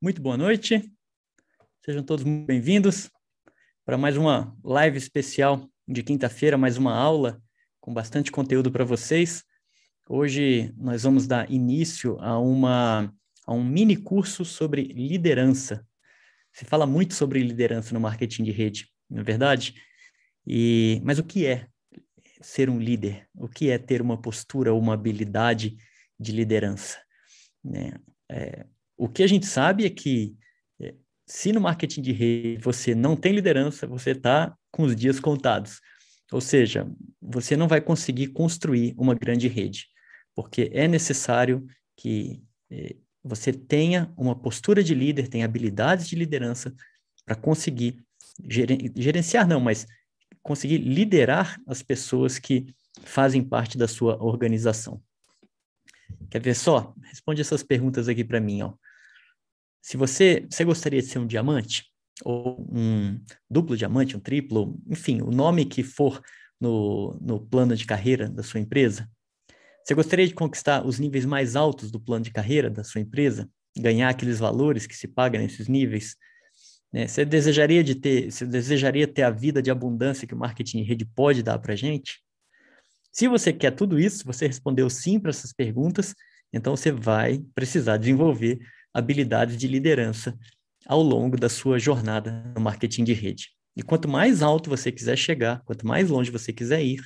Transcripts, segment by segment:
muito boa noite. Sejam todos bem-vindos para mais uma live especial de quinta-feira, mais uma aula com bastante conteúdo para vocês. Hoje nós vamos dar início a, uma, a um mini curso sobre liderança. Se fala muito sobre liderança no marketing de rede, não é verdade? E, mas o que é ser um líder? O que é ter uma postura ou uma habilidade de liderança? Né? É, o que a gente sabe é que é, se no marketing de rede você não tem liderança, você está com os dias contados. Ou seja, você não vai conseguir construir uma grande rede, porque é necessário que é, você tenha uma postura de líder, tenha habilidades de liderança para conseguir gerenciar, não, mas conseguir liderar as pessoas que fazem parte da sua organização. Quer ver só? Responde essas perguntas aqui para mim, ó. Se você, você gostaria de ser um diamante, ou um duplo diamante, um triplo, enfim, o nome que for no, no plano de carreira da sua empresa, você gostaria de conquistar os níveis mais altos do plano de carreira da sua empresa? Ganhar aqueles valores que se pagam nesses níveis? Né? Você desejaria de ter, você desejaria ter a vida de abundância que o marketing rede pode dar para gente? Se você quer tudo isso, você respondeu sim para essas perguntas, então você vai precisar desenvolver habilidades de liderança ao longo da sua jornada no marketing de rede. E quanto mais alto você quiser chegar, quanto mais longe você quiser ir,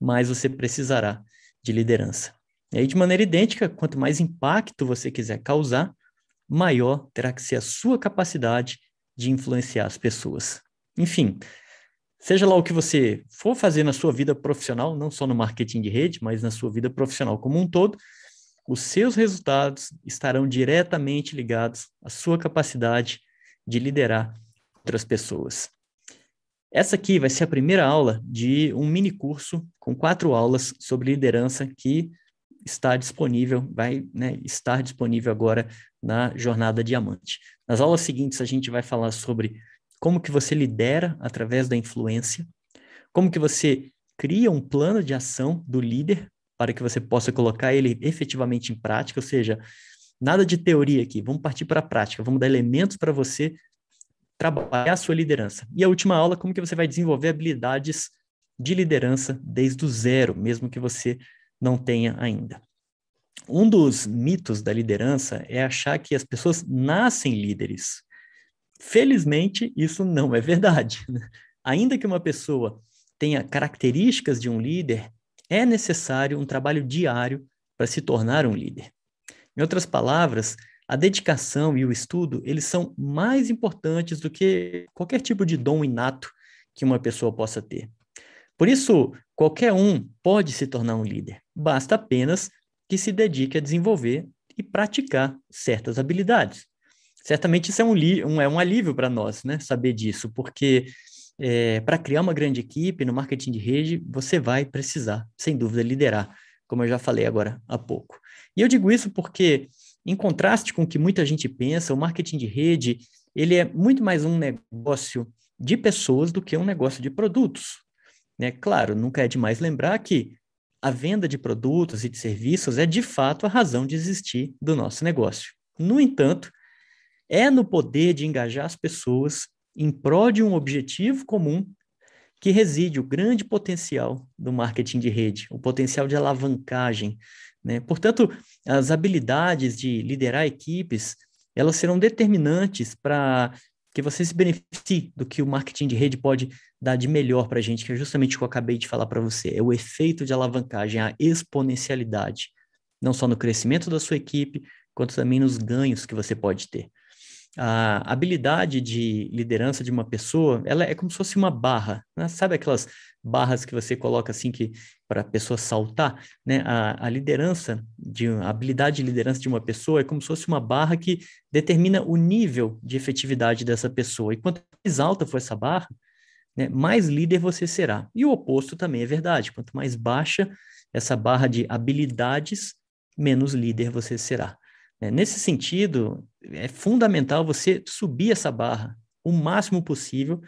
mais você precisará de liderança. E aí, de maneira idêntica, quanto mais impacto você quiser causar, maior terá que ser a sua capacidade de influenciar as pessoas. Enfim, seja lá o que você for fazer na sua vida profissional, não só no marketing de rede, mas na sua vida profissional como um todo, os seus resultados estarão diretamente ligados à sua capacidade de liderar outras pessoas. Essa aqui vai ser a primeira aula de um mini curso com quatro aulas sobre liderança que está disponível, vai né, estar disponível agora na Jornada Diamante. Nas aulas seguintes, a gente vai falar sobre como que você lidera através da influência, como que você cria um plano de ação do líder para que você possa colocar ele efetivamente em prática, ou seja, nada de teoria aqui, vamos partir para a prática, vamos dar elementos para você trabalhar a sua liderança. E a última aula, como que você vai desenvolver habilidades de liderança desde o zero, mesmo que você não tenha ainda. Um dos mitos da liderança é achar que as pessoas nascem líderes. Felizmente, isso não é verdade. Né? Ainda que uma pessoa tenha características de um líder, é necessário um trabalho diário para se tornar um líder. Em outras palavras, a dedicação e o estudo, eles são mais importantes do que qualquer tipo de dom inato que uma pessoa possa ter. Por isso, qualquer um pode se tornar um líder. Basta apenas que se dedique a desenvolver e praticar certas habilidades. Certamente isso é um, é um alívio para nós, né? Saber disso, porque é, para criar uma grande equipe no marketing de rede, você vai precisar, sem dúvida, liderar, como eu já falei agora há pouco. E eu digo isso porque, em contraste com o que muita gente pensa, o marketing de rede ele é muito mais um negócio de pessoas do que um negócio de produtos. Né? Claro, nunca é demais lembrar que a venda de produtos e de serviços é de fato a razão de existir do nosso negócio. No entanto, é no poder de engajar as pessoas em prol de um objetivo comum que reside o grande potencial do marketing de rede, o potencial de alavancagem. Né? Portanto, as habilidades de liderar equipes, elas serão determinantes para que você se beneficie do que o marketing de rede pode dar de melhor para a gente, que é justamente o que eu acabei de falar para você, é o efeito de alavancagem, a exponencialidade, não só no crescimento da sua equipe, quanto também nos ganhos que você pode ter a habilidade de liderança de uma pessoa, ela é como se fosse uma barra, né? sabe aquelas barras que você coloca assim que para a pessoa saltar, né? A, a, liderança de a habilidade de liderança de uma pessoa é como se fosse uma barra que determina o nível de efetividade dessa pessoa. E quanto mais alta for essa barra, né, mais líder você será. E o oposto também é verdade. Quanto mais baixa essa barra de habilidades, menos líder você será. É, nesse sentido, é fundamental você subir essa barra o máximo possível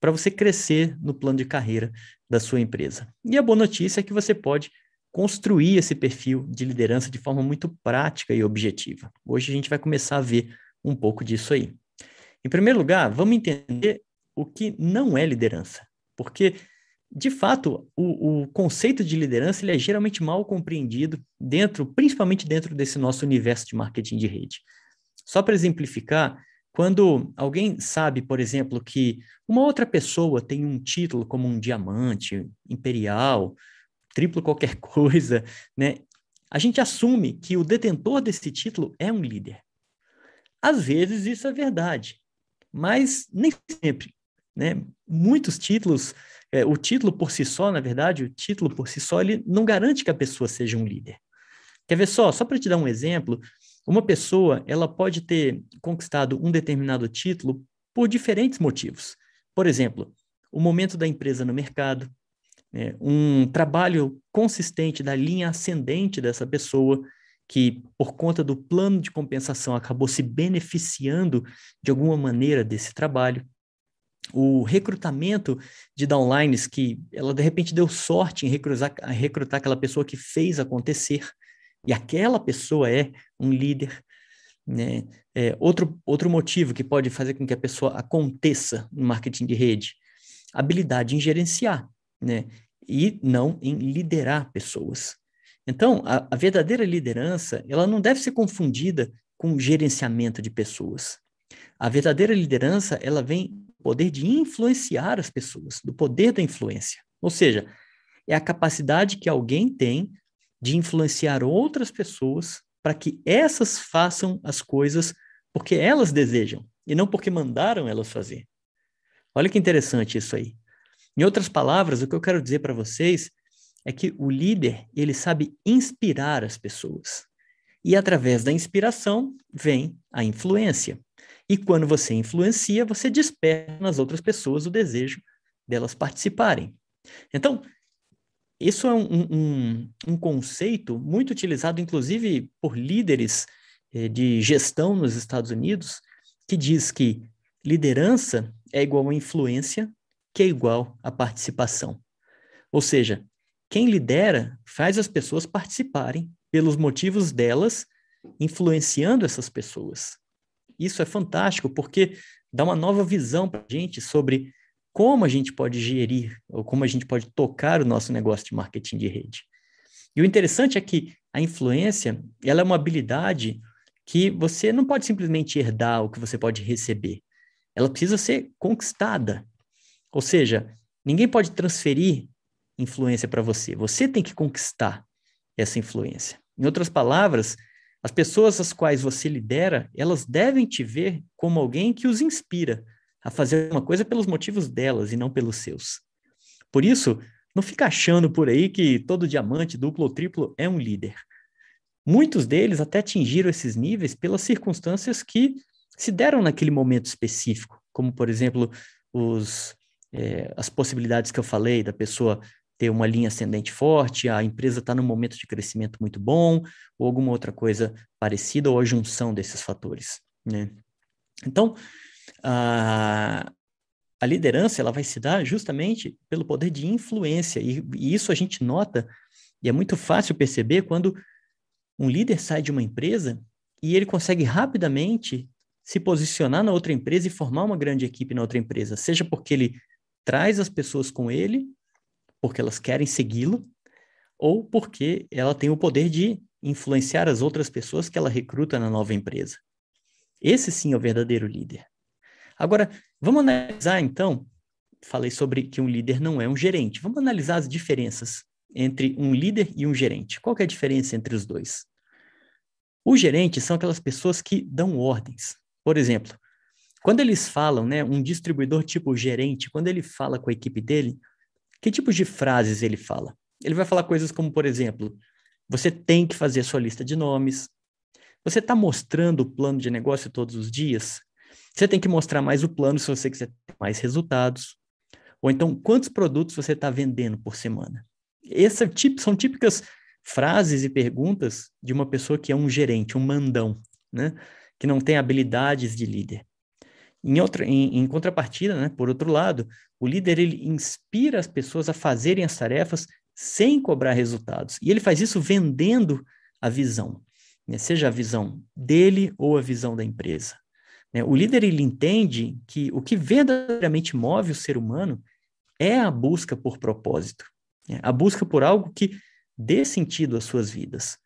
para você crescer no plano de carreira da sua empresa. E a boa notícia é que você pode construir esse perfil de liderança de forma muito prática e objetiva. Hoje a gente vai começar a ver um pouco disso aí. Em primeiro lugar, vamos entender o que não é liderança, porque de fato, o, o, conceito de liderança ele é geralmente mal compreendido dentro, principalmente dentro desse nosso universo de marketing de rede. Só para exemplificar, quando alguém sabe, por exemplo, que uma outra pessoa tem um título como um diamante, imperial, triplo qualquer coisa, né? A gente assume que o detentor desse título é um líder. Às vezes isso é verdade, mas nem sempre. Né? Muitos títulos, é, o título por si só, na verdade, o título por si só, ele não garante que a pessoa seja um líder. Quer ver só? Só para te dar um exemplo, uma pessoa ela pode ter conquistado um determinado título por diferentes motivos. Por exemplo, o momento da empresa no mercado, né? um trabalho consistente da linha ascendente dessa pessoa, que por conta do plano de compensação acabou se beneficiando de alguma maneira desse trabalho o recrutamento de downlines que ela de repente deu sorte em recrutar, recrutar aquela pessoa que fez acontecer e aquela pessoa é um líder, né? É, outro, outro motivo que pode fazer com que a pessoa aconteça no marketing de rede, habilidade em gerenciar, né? E não em liderar pessoas. Então, a, a verdadeira liderança, ela não deve ser confundida com gerenciamento de pessoas. A verdadeira liderança, ela vem poder de influenciar as pessoas, do poder da influência. Ou seja, é a capacidade que alguém tem de influenciar outras pessoas para que essas façam as coisas porque elas desejam e não porque mandaram elas fazer. Olha que interessante isso aí. Em outras palavras, o que eu quero dizer para vocês é que o líder, ele sabe inspirar as pessoas. E através da inspiração vem a influência. E quando você influencia, você desperta nas outras pessoas o desejo delas participarem. Então, isso é um, um, um conceito muito utilizado, inclusive, por líderes eh, de gestão nos Estados Unidos, que diz que liderança é igual a influência, que é igual a participação. Ou seja, quem lidera faz as pessoas participarem pelos motivos delas, influenciando essas pessoas. Isso é fantástico porque dá uma nova visão para a gente sobre como a gente pode gerir ou como a gente pode tocar o nosso negócio de marketing de rede. E o interessante é que a influência ela é uma habilidade que você não pode simplesmente herdar o que você pode receber. Ela precisa ser conquistada. Ou seja, ninguém pode transferir influência para você. Você tem que conquistar essa influência. Em outras palavras, as pessoas às quais você lidera, elas devem te ver como alguém que os inspira a fazer uma coisa pelos motivos delas e não pelos seus. Por isso, não fica achando por aí que todo diamante, duplo ou triplo é um líder. Muitos deles até atingiram esses níveis pelas circunstâncias que se deram naquele momento específico, como, por exemplo, os, é, as possibilidades que eu falei da pessoa ter uma linha ascendente forte, a empresa está num momento de crescimento muito bom, ou alguma outra coisa parecida, ou a junção desses fatores. Né? Então, a, a liderança ela vai se dar justamente pelo poder de influência, e, e isso a gente nota, e é muito fácil perceber quando um líder sai de uma empresa e ele consegue rapidamente se posicionar na outra empresa e formar uma grande equipe na outra empresa, seja porque ele traz as pessoas com ele porque elas querem segui-lo ou porque ela tem o poder de influenciar as outras pessoas que ela recruta na nova empresa. Esse sim é o verdadeiro líder. Agora, vamos analisar então. Falei sobre que um líder não é um gerente. Vamos analisar as diferenças entre um líder e um gerente. Qual é a diferença entre os dois? Os gerentes são aquelas pessoas que dão ordens. Por exemplo, quando eles falam, né, um distribuidor tipo gerente, quando ele fala com a equipe dele, que tipos de frases ele fala? Ele vai falar coisas como, por exemplo, você tem que fazer sua lista de nomes. Você está mostrando o plano de negócio todos os dias? Você tem que mostrar mais o plano se você quiser ter mais resultados. Ou então, quantos produtos você está vendendo por semana? Essas são típicas frases e perguntas de uma pessoa que é um gerente, um mandão, né? que não tem habilidades de líder. Em, outra, em, em contrapartida, né, por outro lado, o líder ele inspira as pessoas a fazerem as tarefas sem cobrar resultados. E ele faz isso vendendo a visão, né, seja a visão dele ou a visão da empresa. Né? O líder ele entende que o que verdadeiramente move o ser humano é a busca por propósito, né? a busca por algo que dê sentido às suas vidas.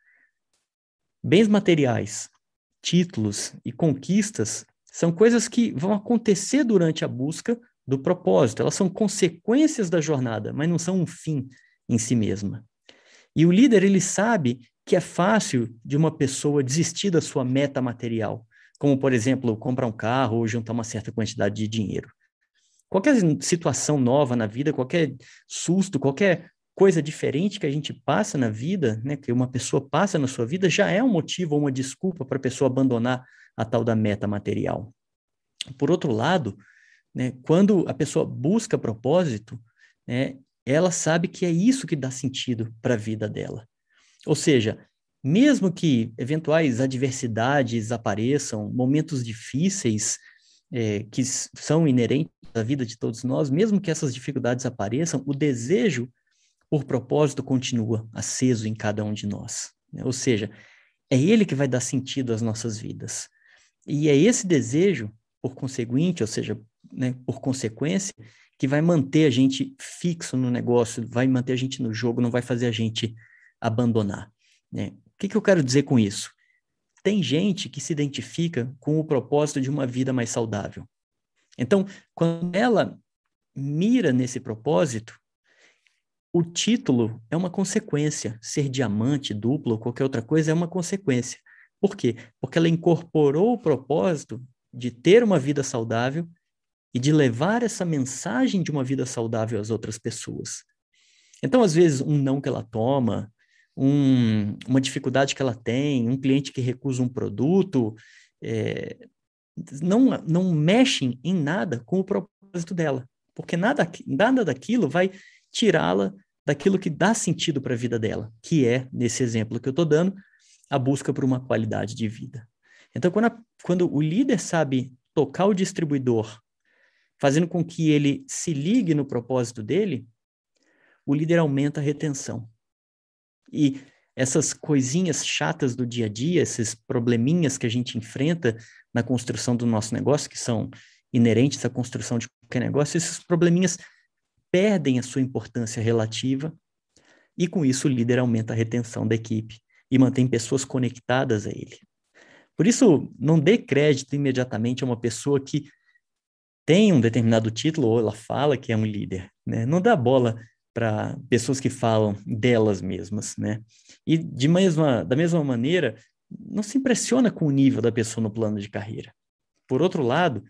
Bens materiais, títulos e conquistas são coisas que vão acontecer durante a busca do propósito. Elas são consequências da jornada, mas não são um fim em si mesma. E o líder, ele sabe que é fácil de uma pessoa desistir da sua meta material, como, por exemplo, comprar um carro ou juntar uma certa quantidade de dinheiro. Qualquer situação nova na vida, qualquer susto, qualquer coisa diferente que a gente passa na vida, né, que uma pessoa passa na sua vida, já é um motivo ou uma desculpa para a pessoa abandonar a tal da meta material. Por outro lado, né, quando a pessoa busca propósito, né, ela sabe que é isso que dá sentido para a vida dela. Ou seja, mesmo que eventuais adversidades apareçam, momentos difíceis é, que são inerentes à vida de todos nós, mesmo que essas dificuldades apareçam, o desejo por propósito continua aceso em cada um de nós. Né? Ou seja, é ele que vai dar sentido às nossas vidas. E é esse desejo, por conseguinte, ou seja, né, por consequência, que vai manter a gente fixo no negócio, vai manter a gente no jogo, não vai fazer a gente abandonar. Né? O que, que eu quero dizer com isso? Tem gente que se identifica com o propósito de uma vida mais saudável. Então, quando ela mira nesse propósito, o título é uma consequência. Ser diamante, duplo ou qualquer outra coisa é uma consequência. Por quê? Porque ela incorporou o propósito de ter uma vida saudável e de levar essa mensagem de uma vida saudável às outras pessoas. Então, às vezes, um não que ela toma, um, uma dificuldade que ela tem, um cliente que recusa um produto, é, não, não mexem em nada com o propósito dela, porque nada, nada daquilo vai tirá-la daquilo que dá sentido para a vida dela, que é, nesse exemplo que eu estou dando, a busca por uma qualidade de vida. Então, quando, a, quando o líder sabe tocar o distribuidor, fazendo com que ele se ligue no propósito dele, o líder aumenta a retenção. E essas coisinhas chatas do dia a dia, esses probleminhas que a gente enfrenta na construção do nosso negócio, que são inerentes à construção de qualquer negócio, esses probleminhas perdem a sua importância relativa e com isso o líder aumenta a retenção da equipe e mantém pessoas conectadas a ele. Por isso, não dê crédito imediatamente a uma pessoa que tem um determinado título ou ela fala que é um líder, né? Não dá bola para pessoas que falam delas mesmas, né? E de mesma, da mesma maneira, não se impressiona com o nível da pessoa no plano de carreira. Por outro lado,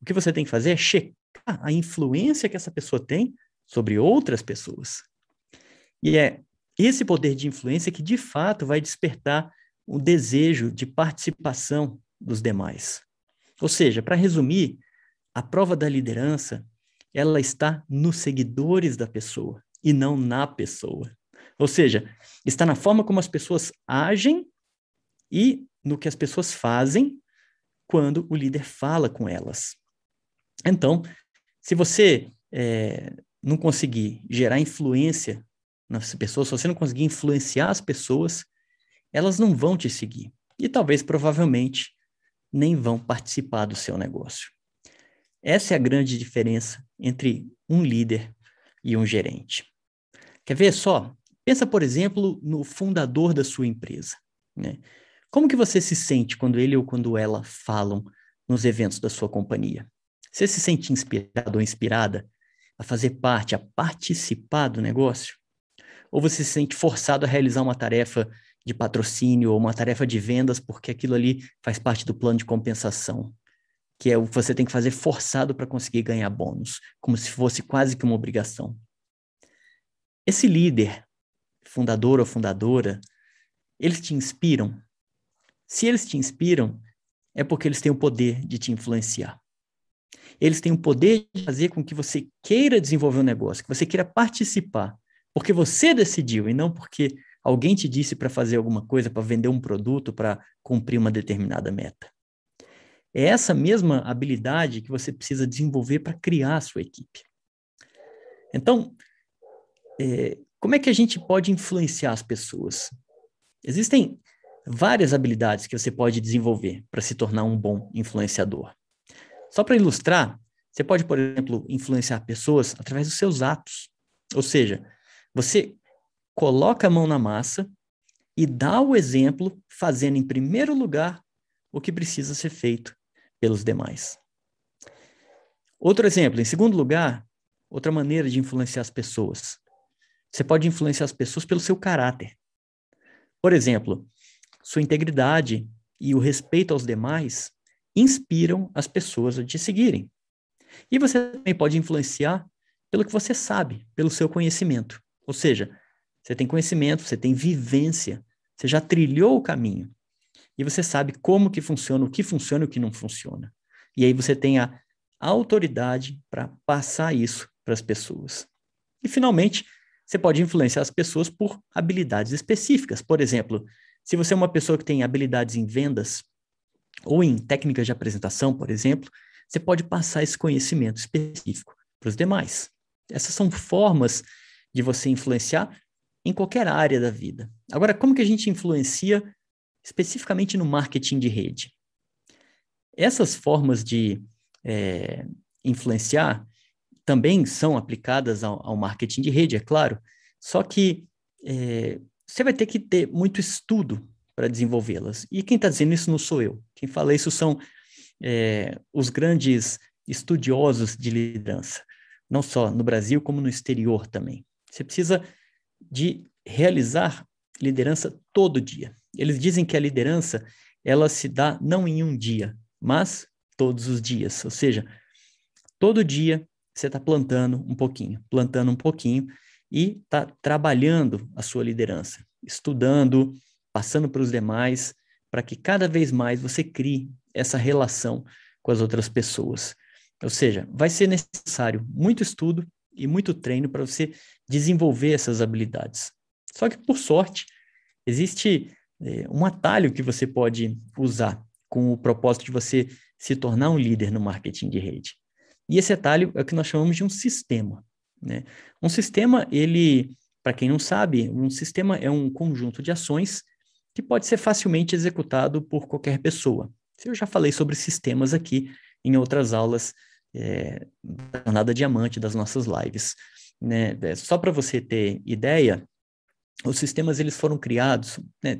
o que você tem que fazer é checar a influência que essa pessoa tem sobre outras pessoas. E é esse poder de influência que de fato vai despertar o desejo de participação dos demais. Ou seja, para resumir, a prova da liderança ela está nos seguidores da pessoa e não na pessoa. Ou seja, está na forma como as pessoas agem e no que as pessoas fazem quando o líder fala com elas. Então, se você é, não conseguir gerar influência nas pessoas, se você não conseguir influenciar as pessoas, elas não vão te seguir. E talvez, provavelmente, nem vão participar do seu negócio. Essa é a grande diferença entre um líder e um gerente. Quer ver só? Pensa, por exemplo, no fundador da sua empresa. Né? Como que você se sente quando ele ou quando ela falam nos eventos da sua companhia? Você se sente inspirado ou inspirada a fazer parte, a participar do negócio? Ou você se sente forçado a realizar uma tarefa de patrocínio ou uma tarefa de vendas porque aquilo ali faz parte do plano de compensação? que é o que você tem que fazer forçado para conseguir ganhar bônus, como se fosse quase que uma obrigação. Esse líder, fundador ou fundadora, eles te inspiram? Se eles te inspiram, é porque eles têm o poder de te influenciar. Eles têm o poder de fazer com que você queira desenvolver um negócio, que você queira participar, porque você decidiu e não porque alguém te disse para fazer alguma coisa, para vender um produto, para cumprir uma determinada meta. É essa mesma habilidade que você precisa desenvolver para criar a sua equipe. Então, é, como é que a gente pode influenciar as pessoas? Existem várias habilidades que você pode desenvolver para se tornar um bom influenciador. Só para ilustrar, você pode, por exemplo, influenciar pessoas através dos seus atos. Ou seja, você coloca a mão na massa e dá o exemplo, fazendo em primeiro lugar o que precisa ser feito pelos demais. Outro exemplo, em segundo lugar, outra maneira de influenciar as pessoas. Você pode influenciar as pessoas pelo seu caráter. Por exemplo, sua integridade e o respeito aos demais inspiram as pessoas a te seguirem. E você também pode influenciar pelo que você sabe, pelo seu conhecimento. Ou seja, você tem conhecimento, você tem vivência, você já trilhou o caminho. E você sabe como que funciona, o que funciona e o que não funciona. E aí você tem a autoridade para passar isso para as pessoas. E finalmente, você pode influenciar as pessoas por habilidades específicas. Por exemplo, se você é uma pessoa que tem habilidades em vendas ou em técnicas de apresentação, por exemplo, você pode passar esse conhecimento específico para os demais. Essas são formas de você influenciar em qualquer área da vida. Agora, como que a gente influencia especificamente no marketing de rede? Essas formas de é, influenciar também são aplicadas ao, ao, marketing de rede, é claro, só que é, você vai ter que ter muito estudo para desenvolvê-las. E quem está dizendo isso não sou eu. Quem fala isso são é, os grandes estudiosos de liderança, não só no Brasil, como no exterior também. Você precisa de realizar liderança todo dia. Eles dizem que a liderança ela se dá não em um dia, mas todos os dias. Ou seja, todo dia você está plantando um pouquinho, plantando um pouquinho, e está trabalhando a sua liderança, estudando, passando para os demais, para que cada vez mais você crie essa relação com as outras pessoas. Ou seja, vai ser necessário muito estudo e muito treino para você desenvolver essas habilidades. Só que, por sorte, existe é, um atalho que você pode usar com o propósito de você se tornar um líder no marketing de rede. E esse atalho é o que nós chamamos de um sistema. Né? Um sistema, ele, para quem não sabe, um sistema é um conjunto de ações que pode ser facilmente executado por qualquer pessoa. Eu já falei sobre sistemas aqui em outras aulas é, da Jornada Diamante das nossas lives. Né? É, só para você ter ideia, os sistemas eles foram criados, né?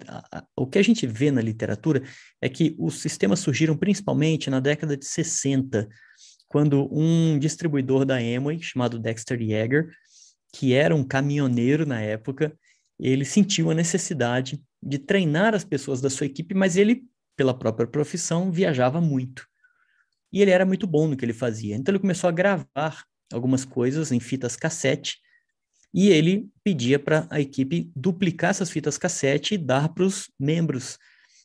o que a gente vê na literatura é que os sistemas surgiram principalmente na década de 60, quando um distribuidor da Amway, chamado Dexter Yeager, que era um caminhoneiro na época, ele sentiu a necessidade de treinar as pessoas da sua equipe, mas ele, pela própria profissão, viajava muito. E ele era muito bom no que ele fazia. Então ele começou a gravar algumas coisas em fitas cassete e ele pedia para a equipe duplicar essas fitas cassete e dar para os membros.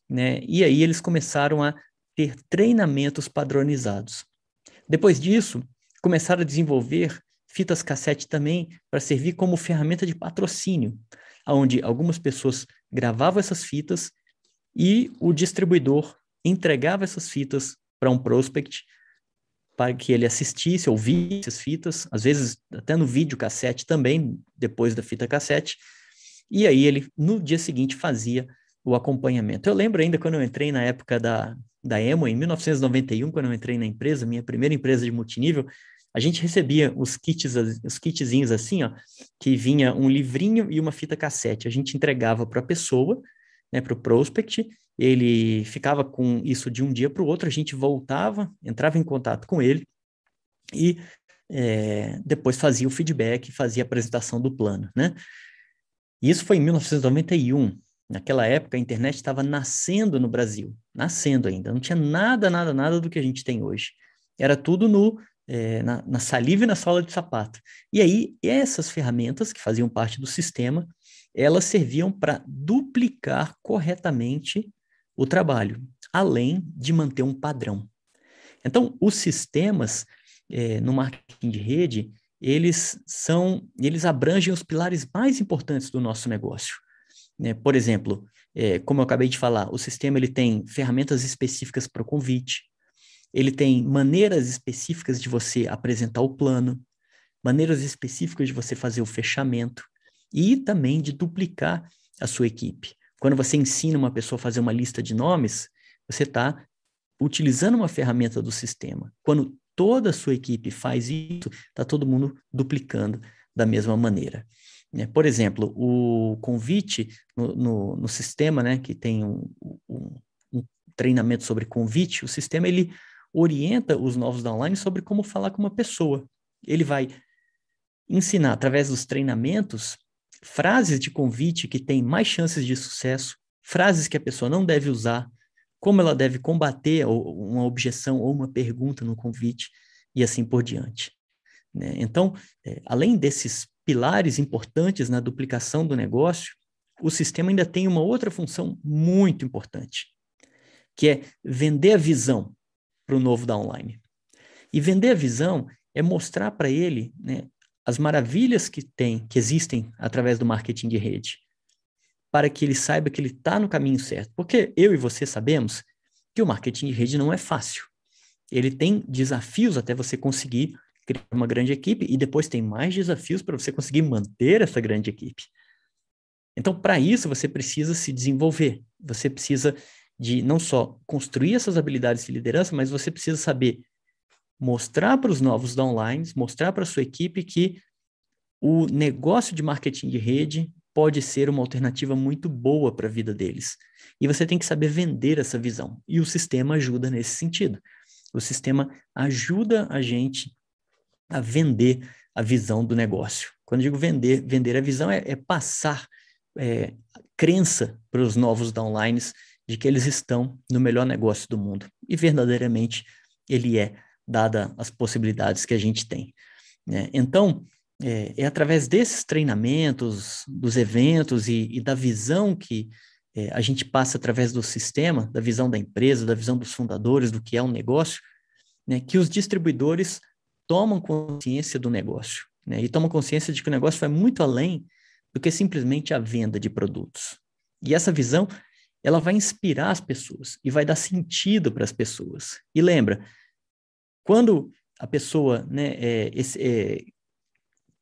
Né? E aí eles começaram a ter treinamentos padronizados. Depois disso, começaram a desenvolver fitas cassete também para servir como ferramenta de patrocínio, onde algumas pessoas gravavam essas fitas e o distribuidor entregava essas fitas para um prospect para que ele assistisse, ouvisse as fitas, às vezes até no vídeo cassete também, depois da fita cassete, e aí ele no dia seguinte fazia o acompanhamento. Eu lembro ainda quando eu entrei na época da, da Emo, em 1991, quando eu entrei na empresa, minha primeira empresa de multinível, a gente recebia os kits, os kitzinhos assim, ó, que vinha um livrinho e uma fita cassete. A gente entregava para a pessoa, né, para o prospect, ele ficava com isso de um dia para o outro, a gente voltava, entrava em contato com ele e é, depois fazia o feedback, fazia a apresentação do plano, né? Isso foi em 1991. Naquela época, a internet estava nascendo no Brasil, nascendo ainda. Não tinha nada, nada, nada do que a gente tem hoje. Era tudo no, é, na, na saliva e na sola de sapato. E aí, essas ferramentas que faziam parte do sistema, elas serviam para duplicar corretamente o trabalho, além de manter um padrão. Então, os sistemas é, no marketing de rede, eles são, eles abrangem os pilares mais importantes do nosso negócio. Né? Por exemplo, é, como eu acabei de falar, o sistema ele tem ferramentas específicas para o convite, ele tem maneiras específicas de você apresentar o plano, maneiras específicas de você fazer o fechamento e também de duplicar a sua equipe. Quando você ensina uma pessoa a fazer uma lista de nomes, você está utilizando uma ferramenta do sistema. Quando toda a sua equipe faz isso, está todo mundo duplicando da mesma maneira. Né? Por exemplo, o convite no, no, no sistema, né, que tem um, um, um, treinamento sobre convite, o sistema ele orienta os novos downline sobre como falar com uma pessoa. Ele vai ensinar através dos treinamentos frases de convite que têm mais chances de sucesso, frases que a pessoa não deve usar, como ela deve combater uma objeção ou uma pergunta no convite e assim por diante. Né? Então, é, além desses pilares importantes na duplicação do negócio, o sistema ainda tem uma outra função muito importante, que é vender a visão para o novo downline. E vender a visão é mostrar para ele né, as maravilhas que tem, que existem através do marketing de rede, para que ele saiba que ele está no caminho certo. Porque eu e você sabemos que o marketing de rede não é fácil. Ele tem desafios até você conseguir criar uma grande equipe e depois tem mais desafios para você conseguir manter essa grande equipe. Então, para isso, você precisa se desenvolver. Você precisa de não só construir essas habilidades de liderança, mas você precisa saber mostrar para os novos downlines, mostrar para a sua equipe que o negócio de marketing de rede pode ser uma alternativa muito boa para a vida deles. E você tem que saber vender essa visão. E o sistema ajuda nesse sentido. O sistema ajuda a gente a vender a visão do negócio. Quando eu digo vender, vender a visão é, é passar é, crença para os novos downlines de que eles estão no melhor negócio do mundo. E verdadeiramente ele é, dada as possibilidades que a gente tem. Né? Então, é, é, através desses treinamentos, dos eventos e, e da visão que é, a gente passa através do sistema, da visão da empresa, da visão dos fundadores, do que é um negócio, né, que os distribuidores tomam consciência do negócio. Né, e tomam consciência de que o negócio vai muito além do que simplesmente a venda de produtos. E essa visão, ela vai inspirar as pessoas e vai dar sentido para as pessoas. E lembra, quando a pessoa né, é, esse, é,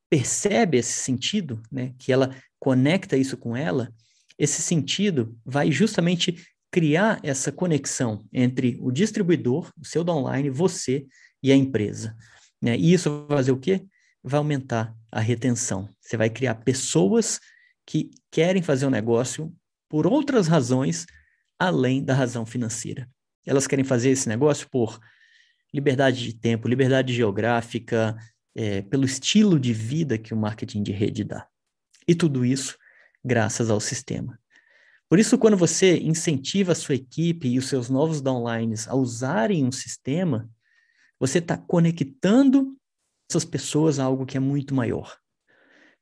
percebe esse sentido, né, que ela conecta isso com ela, esse sentido vai justamente criar essa conexão entre o distribuidor, o seu downline, você e a empresa. Né? E isso vai fazer o quê? Vai aumentar a retenção. Você vai criar pessoas que querem fazer um negócio por outras razões além da razão financeira. Elas querem fazer esse negócio por liberdade de tempo, liberdade geográfica, é, pelo estilo de vida que o marketing de rede dá. E tudo isso graças ao sistema. Por isso, quando você incentiva a sua equipe e os seus novos downlines a usarem um sistema, você está conectando essas pessoas a algo que é muito maior.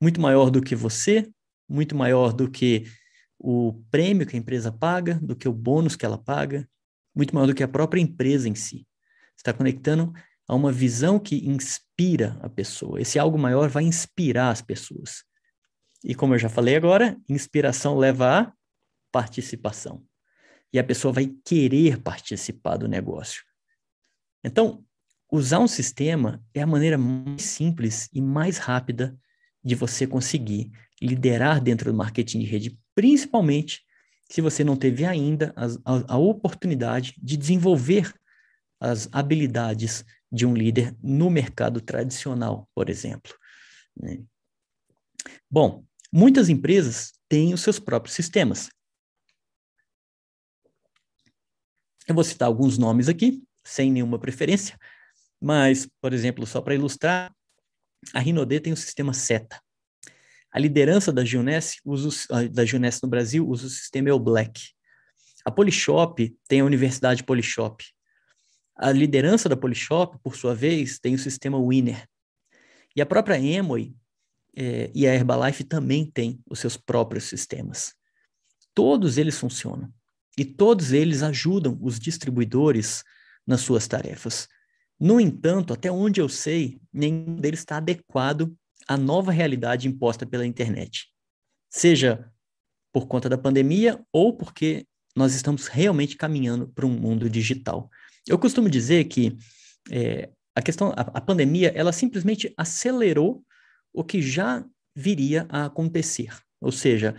Muito maior do que você, muito maior do que o prêmio que a empresa paga, do que o bônus que ela paga, muito maior do que a própria empresa em si está conectando a uma visão que inspira a pessoa. Esse algo maior vai inspirar as pessoas. E como eu já falei agora, inspiração leva a participação. E a pessoa vai querer participar do negócio. Então, usar um sistema é a maneira mais simples e mais rápida de você conseguir liderar dentro do marketing de rede, principalmente se você não teve ainda a, a, a oportunidade de desenvolver as habilidades de um líder no mercado tradicional, por exemplo. Né? Bom, muitas empresas têm os seus próprios sistemas. Eu vou citar alguns nomes aqui, sem nenhuma preferência, mas, por exemplo, só para ilustrar, a Rinode tem o sistema SETA. A liderança da Gioness, usa, da Gioness no Brasil usa o sistema El Black. A Polishop tem a Universidade Polishop. A liderança da Polishop, por sua vez, tem o sistema Winner. E a própria Emoi é, e a Herbalife também têm os seus próprios sistemas. Todos eles funcionam. E todos eles ajudam os distribuidores nas suas tarefas. No entanto, até onde eu sei, nenhum deles está adequado à nova realidade imposta pela internet. Seja por conta da pandemia ou porque nós estamos realmente caminhando para um mundo digital. Eu costumo dizer que é, a questão, a, a pandemia, ela simplesmente acelerou o que já viria a acontecer. Ou seja,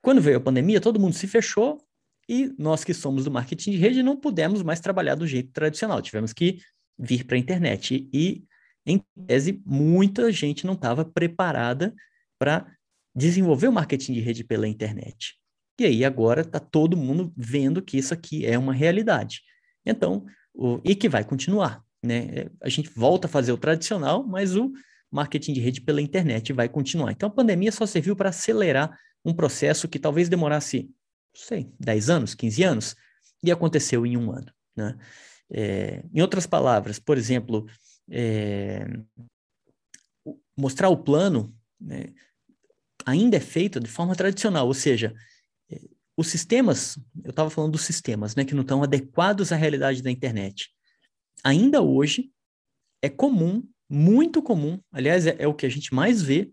quando veio a pandemia, todo mundo se fechou e nós que somos do marketing de rede não pudemos mais trabalhar do jeito tradicional, tivemos que vir para a internet. E, em tese, muita gente não estava preparada para desenvolver o marketing de rede pela internet. E aí agora está todo mundo vendo que isso aqui é uma realidade. Então, o, e que vai continuar. Né? A gente volta a fazer o tradicional, mas o marketing de rede pela internet vai continuar. Então a pandemia só serviu para acelerar um processo que talvez demorasse, não sei, 10 anos, 15 anos, e aconteceu em um ano. Né? É, em outras palavras, por exemplo, é, mostrar o plano né, ainda é feito de forma tradicional, ou seja, é, os sistemas, eu estava falando dos sistemas, né, que não estão adequados à realidade da internet. Ainda hoje é comum, muito comum, aliás, é, é o que a gente mais vê,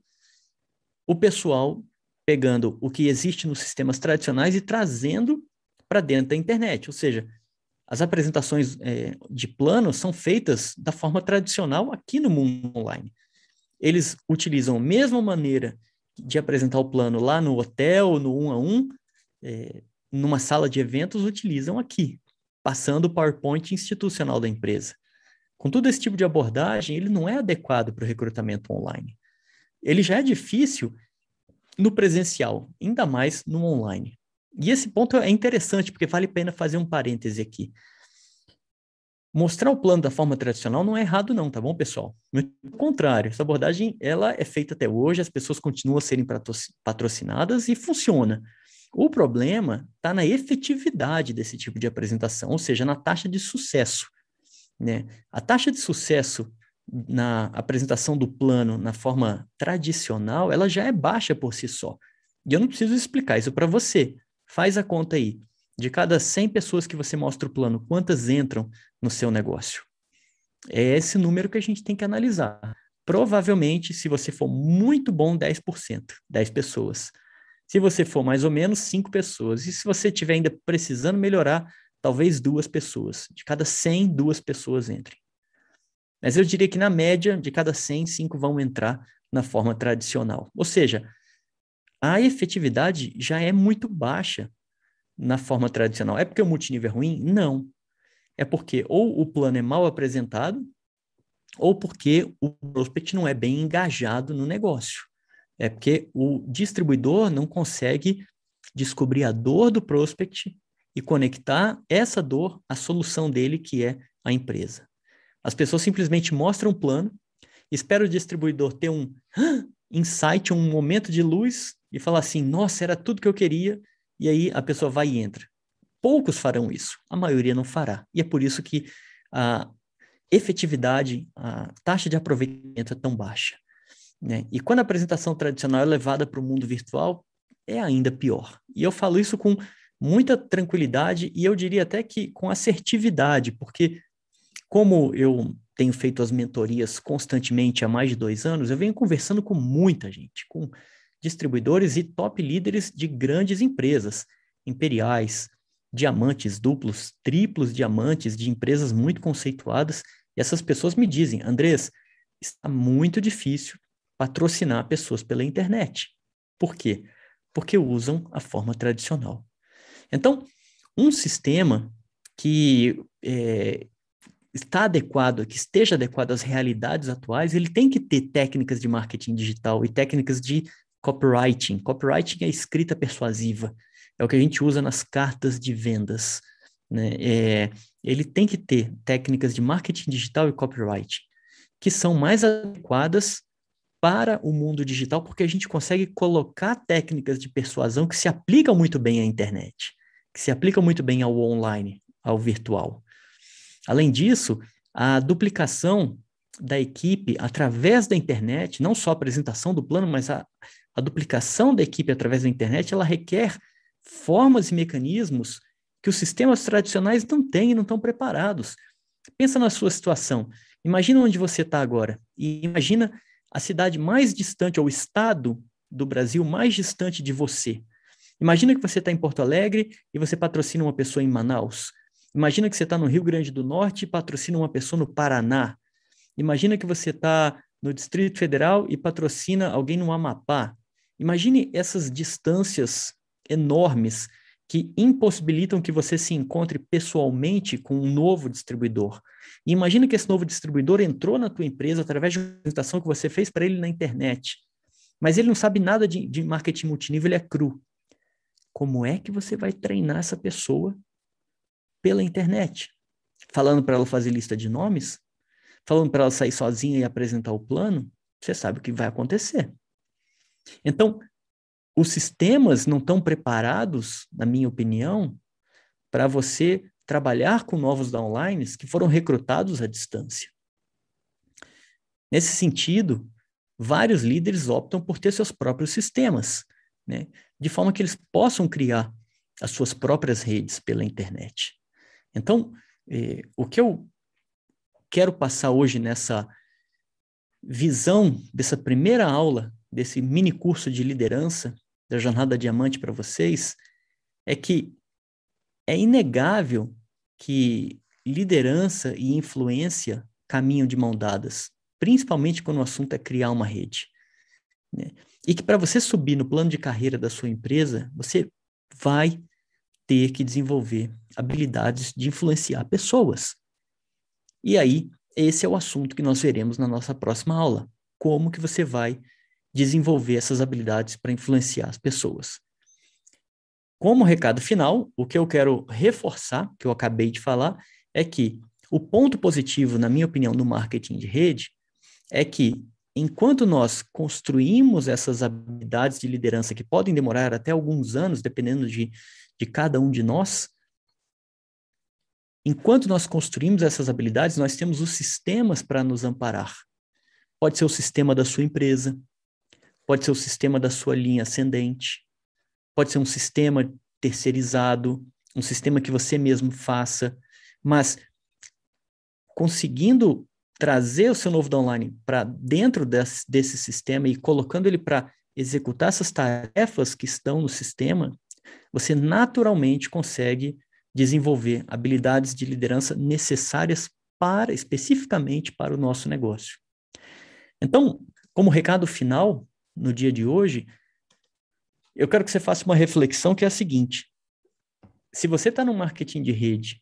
o pessoal pegando o que existe nos sistemas tradicionais e trazendo para dentro da internet. Ou seja, as apresentações é, de plano são feitas da forma tradicional aqui no mundo online. Eles utilizam a mesma maneira de apresentar o plano lá no hotel, no um a um, é, numa sala de eventos, utilizam aqui, passando o PowerPoint institucional da empresa. Com todo esse tipo de abordagem, ele não é adequado para o recrutamento online. Ele já é difícil no presencial, ainda mais no online. E esse ponto é interessante, porque vale a pena fazer um parêntese aqui. Mostrar o plano da forma tradicional não é errado não, tá bom, pessoal? Pelo contrário, essa abordagem ela é feita até hoje, as pessoas continuam a serem patrocinadas e funciona. O problema está na efetividade desse tipo de apresentação, ou seja, na taxa de sucesso. Né? A taxa de sucesso na apresentação do plano na forma tradicional, ela já é baixa por si só. E eu não preciso explicar isso para você. Faz a conta aí. De cada 100 pessoas que você mostra o plano, quantas entram no seu negócio? É esse número que a gente tem que analisar. Provavelmente, se você for muito bom, 10%, 10 pessoas. Se você for mais ou menos, 5 pessoas. E se você estiver ainda precisando melhorar, talvez duas pessoas. De cada 100, duas pessoas entrem. Mas eu diria que, na média, de cada 100, 5 vão entrar na forma tradicional. Ou seja, a efetividade já é muito baixa na forma tradicional. É porque o multinível é ruim? Não. É porque ou o plano é mal apresentado, ou porque o prospect não é bem engajado no negócio. É porque o distribuidor não consegue descobrir a dor do prospect e conectar essa dor à solução dele, que é a empresa. As pessoas simplesmente mostram um plano, espera o distribuidor ter um insight, um momento de luz e falar assim: nossa, era tudo que eu queria, e aí a pessoa vai e entra. Poucos farão isso, a maioria não fará. E é por isso que a efetividade, a taxa de aproveitamento é tão baixa. Né? E quando a apresentação tradicional é levada para o mundo virtual, é ainda pior. E eu falo isso com muita tranquilidade e eu diria até que com assertividade, porque como eu tenho feito as mentorias constantemente há mais de dois anos, eu venho conversando com muita gente, com distribuidores e top líderes de grandes empresas, imperiais, diamantes duplos, triplos diamantes de empresas muito conceituadas. E essas pessoas me dizem, Andrés, está muito difícil patrocinar pessoas pela internet. Por quê? Porque usam a forma tradicional. Então, um sistema que é, está adequado, que esteja adequado às realidades atuais, ele tem que ter técnicas de marketing digital e técnicas de copywriting. Copywriting é escrita persuasiva, é o que a gente usa nas cartas de vendas. Né? É, ele tem que ter técnicas de marketing digital e copywriting, que são mais adequadas para o mundo digital, porque a gente consegue colocar técnicas de persuasão que se aplicam muito bem à internet, que se aplicam muito bem ao online, ao virtual. Além disso, a duplicação da equipe através da internet, não só a apresentação do plano, mas a, a duplicação da equipe através da internet, ela requer formas e mecanismos que os sistemas tradicionais não têm e não estão preparados. Pensa na sua situação. Imagina onde você está agora e imagina a cidade mais distante, ou o estado do Brasil mais distante de você. Imagina que você está em Porto Alegre e você patrocina uma pessoa em Manaus. Imagina que você está no Rio Grande do Norte e patrocina uma pessoa no Paraná. Imagina que você está no Distrito Federal e patrocina alguém no Amapá. Imagine essas distâncias enormes que impossibilitam que você se encontre pessoalmente com um novo distribuidor. E imagina que esse novo distribuidor entrou na tua empresa através de uma apresentação que você fez para ele na internet. Mas ele não sabe nada de, de marketing multinível, ele é cru. Como é que você vai treinar essa pessoa pela internet? Falando para ela fazer lista de nomes? Falando para ela sair sozinha e apresentar o plano? Você sabe o que vai acontecer. Então, os sistemas não estão preparados, na minha opinião, para você trabalhar com novos downlines que foram recrutados à distância. Nesse sentido, vários líderes optam por ter seus próprios sistemas, né? de forma que eles possam criar as suas próprias redes pela internet. Então, eh, o que eu quero passar hoje nessa visão dessa primeira aula, desse mini curso de liderança, da Jornada Diamante para vocês é que é inegável que liderança e influência caminham de mão dadas, principalmente quando o assunto é criar uma rede. Né? E que para você subir no plano de carreira da sua empresa, você vai ter que desenvolver habilidades de influenciar pessoas. E aí, esse é o assunto que nós veremos na nossa próxima aula. Como que você vai desenvolver essas habilidades para influenciar as pessoas. Como recado final, o que eu quero reforçar, que eu acabei de falar, é que o ponto positivo, na minha opinião, no marketing de rede é que enquanto nós construímos essas habilidades de liderança que podem demorar até alguns anos, dependendo de, de cada um de nós, enquanto nós construímos essas habilidades, nós temos os sistemas para nos amparar. Pode ser o sistema da sua empresa, pode ser o sistema da sua linha ascendente, pode ser um sistema terceirizado, um sistema que você mesmo faça, mas conseguindo trazer o seu novo downline para dentro desse, desse sistema e colocando ele para executar essas tarefas que estão no sistema, você naturalmente consegue desenvolver habilidades de liderança necessárias para especificamente para o nosso negócio. Então, como recado final, no dia de hoje, eu quero que você faça uma reflexão que é a seguinte: se você está no marketing de rede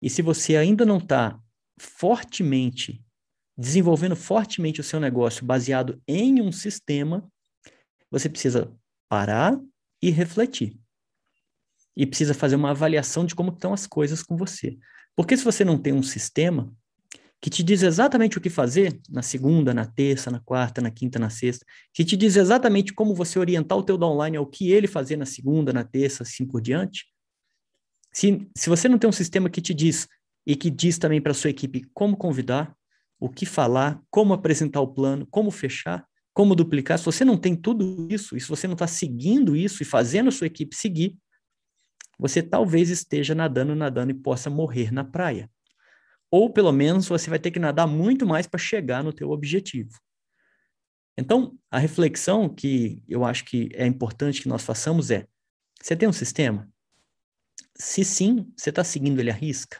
e se você ainda não está fortemente desenvolvendo fortemente o seu negócio baseado em um sistema, você precisa parar e refletir. E precisa fazer uma avaliação de como estão as coisas com você. Porque se você não tem um sistema, que te diz exatamente o que fazer na segunda, na terça, na quarta, na quinta, na sexta, que te diz exatamente como você orientar o teu downline ao que ele fazer na segunda, na terça, assim por diante. Se, se você não tem um sistema que te diz e que diz também para a sua equipe como convidar, o que falar, como apresentar o plano, como fechar, como duplicar, se você não tem tudo isso, e se você não está seguindo isso e fazendo a sua equipe seguir, você talvez esteja nadando, nadando e possa morrer na praia ou pelo menos você vai ter que nadar muito mais para chegar no teu objetivo. Então, a reflexão que eu acho que é importante que nós façamos é: você tem um sistema? Se sim, você está seguindo ele à risca?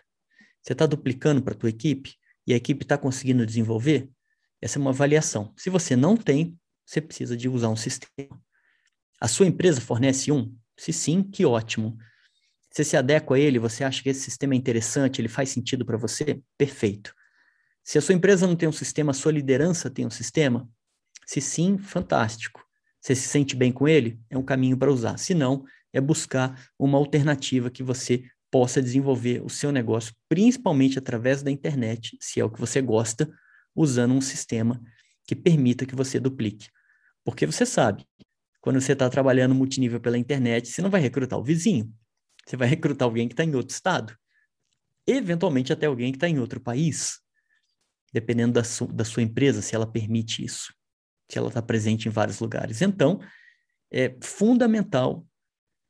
Você está duplicando para a tua equipe? E a equipe está conseguindo desenvolver? Essa é uma avaliação. Se você não tem, você precisa de usar um sistema. A sua empresa fornece um? Se sim, que ótimo. Você se adequa a ele, você acha que esse sistema é interessante, ele faz sentido para você? Perfeito. Se a sua empresa não tem um sistema, a sua liderança tem um sistema? Se sim, fantástico. Você se sente bem com ele? É um caminho para usar. Se não, é buscar uma alternativa que você possa desenvolver o seu negócio, principalmente através da internet, se é o que você gosta, usando um sistema que permita que você duplique. Porque você sabe, quando você está trabalhando multinível pela internet, você não vai recrutar o vizinho, você vai recrutar alguém que está em outro estado. Eventualmente até alguém que está em outro país, dependendo da, su da sua empresa, se ela permite isso, se ela está presente em vários lugares. Então, é fundamental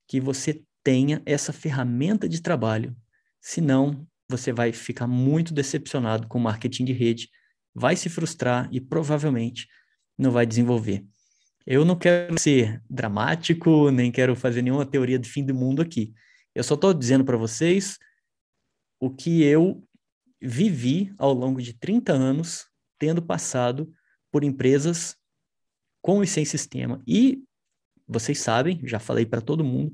que você tenha essa ferramenta de trabalho, senão você vai ficar muito decepcionado com o marketing de rede, vai se frustrar e provavelmente não vai desenvolver. Eu não quero ser dramático, nem quero fazer nenhuma teoria de fim do mundo aqui. Eu só estou dizendo para vocês o que eu vivi ao longo de 30 anos, tendo passado por empresas com e sem sistema. E vocês sabem, já falei para todo mundo,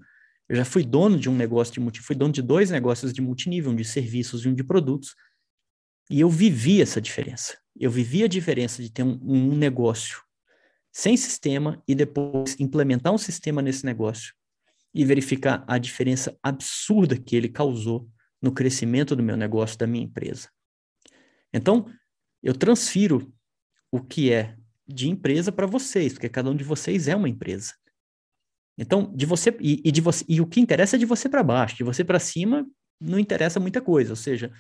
eu já fui dono de um negócio de multi, fui dono de dois negócios de multinível, um de serviços e um de produtos, e eu vivi essa diferença. Eu vivi a diferença de ter um, um negócio sem sistema e depois implementar um sistema nesse negócio e verificar a diferença absurda que ele causou no crescimento do meu negócio, da minha empresa. Então, eu transfiro o que é de empresa para vocês, porque cada um de vocês é uma empresa. Então, de você e, e de você e o que interessa é de você para baixo, de você para cima não interessa muita coisa, ou seja,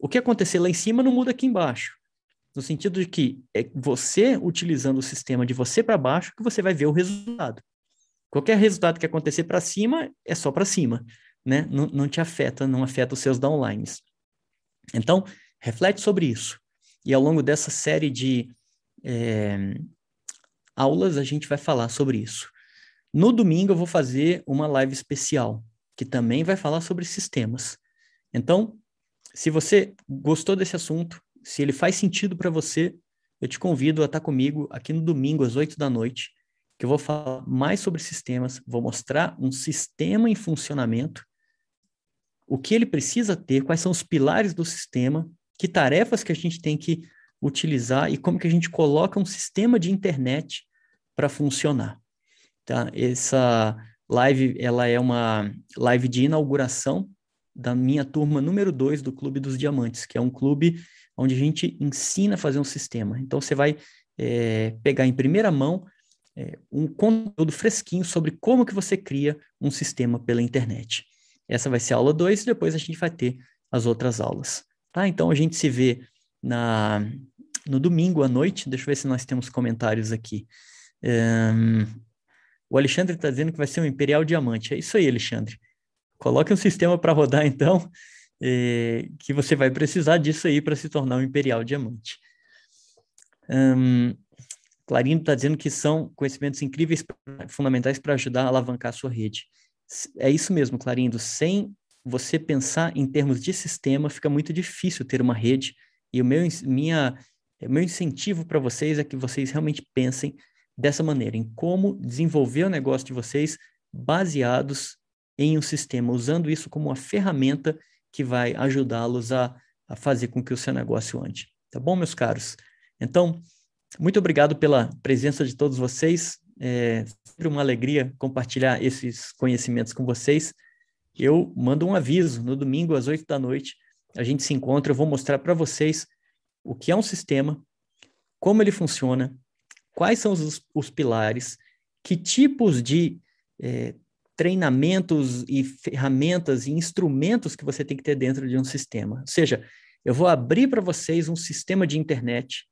o que acontecer lá em cima não muda aqui embaixo. No sentido de que é você utilizando o sistema de você para baixo que você vai ver o resultado. Qualquer resultado que acontecer para cima é só para cima, né? Não, não te afeta, não afeta os seus downlines. Então, reflete sobre isso. E ao longo dessa série de é, aulas, a gente vai falar sobre isso. No domingo, eu vou fazer uma live especial, que também vai falar sobre sistemas. Então, se você gostou desse assunto, se ele faz sentido para você, eu te convido a estar comigo aqui no domingo, às 8 da noite, que eu vou falar mais sobre sistemas, vou mostrar um sistema em funcionamento, o que ele precisa ter, quais são os pilares do sistema, que tarefas que a gente tem que utilizar e como que a gente coloca um sistema de internet para funcionar. Tá? Essa live, ela é uma live de inauguração da minha turma número 2 do Clube dos Diamantes, que é um clube onde a gente ensina a fazer um sistema. Então, você vai é, pegar em primeira mão é, um conteúdo fresquinho sobre como que você cria um sistema pela internet. Essa vai ser a aula 2 e depois a gente vai ter as outras aulas. Tá? Então, a gente se vê na, no domingo à noite. Deixa eu ver se nós temos comentários aqui. Um, o Alexandre está dizendo que vai ser um Imperial Diamante. É isso aí, Alexandre. Coloque um sistema para rodar, então, eh, que você vai precisar disso aí para se tornar um Imperial Diamante. Um, Clarindo está dizendo que são conhecimentos incríveis, fundamentais para ajudar a alavancar a sua rede. É isso mesmo, Clarindo. Sem você pensar em termos de sistema, fica muito difícil ter uma rede. E o meu, minha, o meu incentivo para vocês é que vocês realmente pensem dessa maneira, em como desenvolver o negócio de vocês baseados em um sistema, usando isso como uma ferramenta que vai ajudá-los a, a fazer com que o seu negócio ande. Tá bom, meus caros? Então, muito obrigado pela presença de todos vocês. É sempre uma alegria compartilhar esses conhecimentos com vocês. Eu mando um aviso no domingo às oito da noite. A gente se encontra. Eu vou mostrar para vocês o que é um sistema, como ele funciona, quais são os, os pilares, que tipos de é, treinamentos e ferramentas e instrumentos que você tem que ter dentro de um sistema. Ou seja, eu vou abrir para vocês um sistema de internet,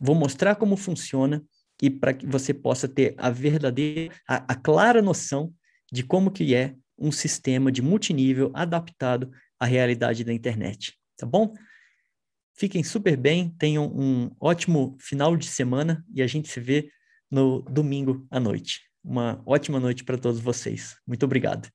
vou mostrar como funciona e para que você possa ter a verdadeira, a, a clara noção de como que é um sistema de multinível adaptado à realidade da internet, tá bom? Fiquem super bem, tenham um ótimo final de semana e a gente se vê no domingo à noite. Uma ótima noite para todos vocês. Muito obrigado.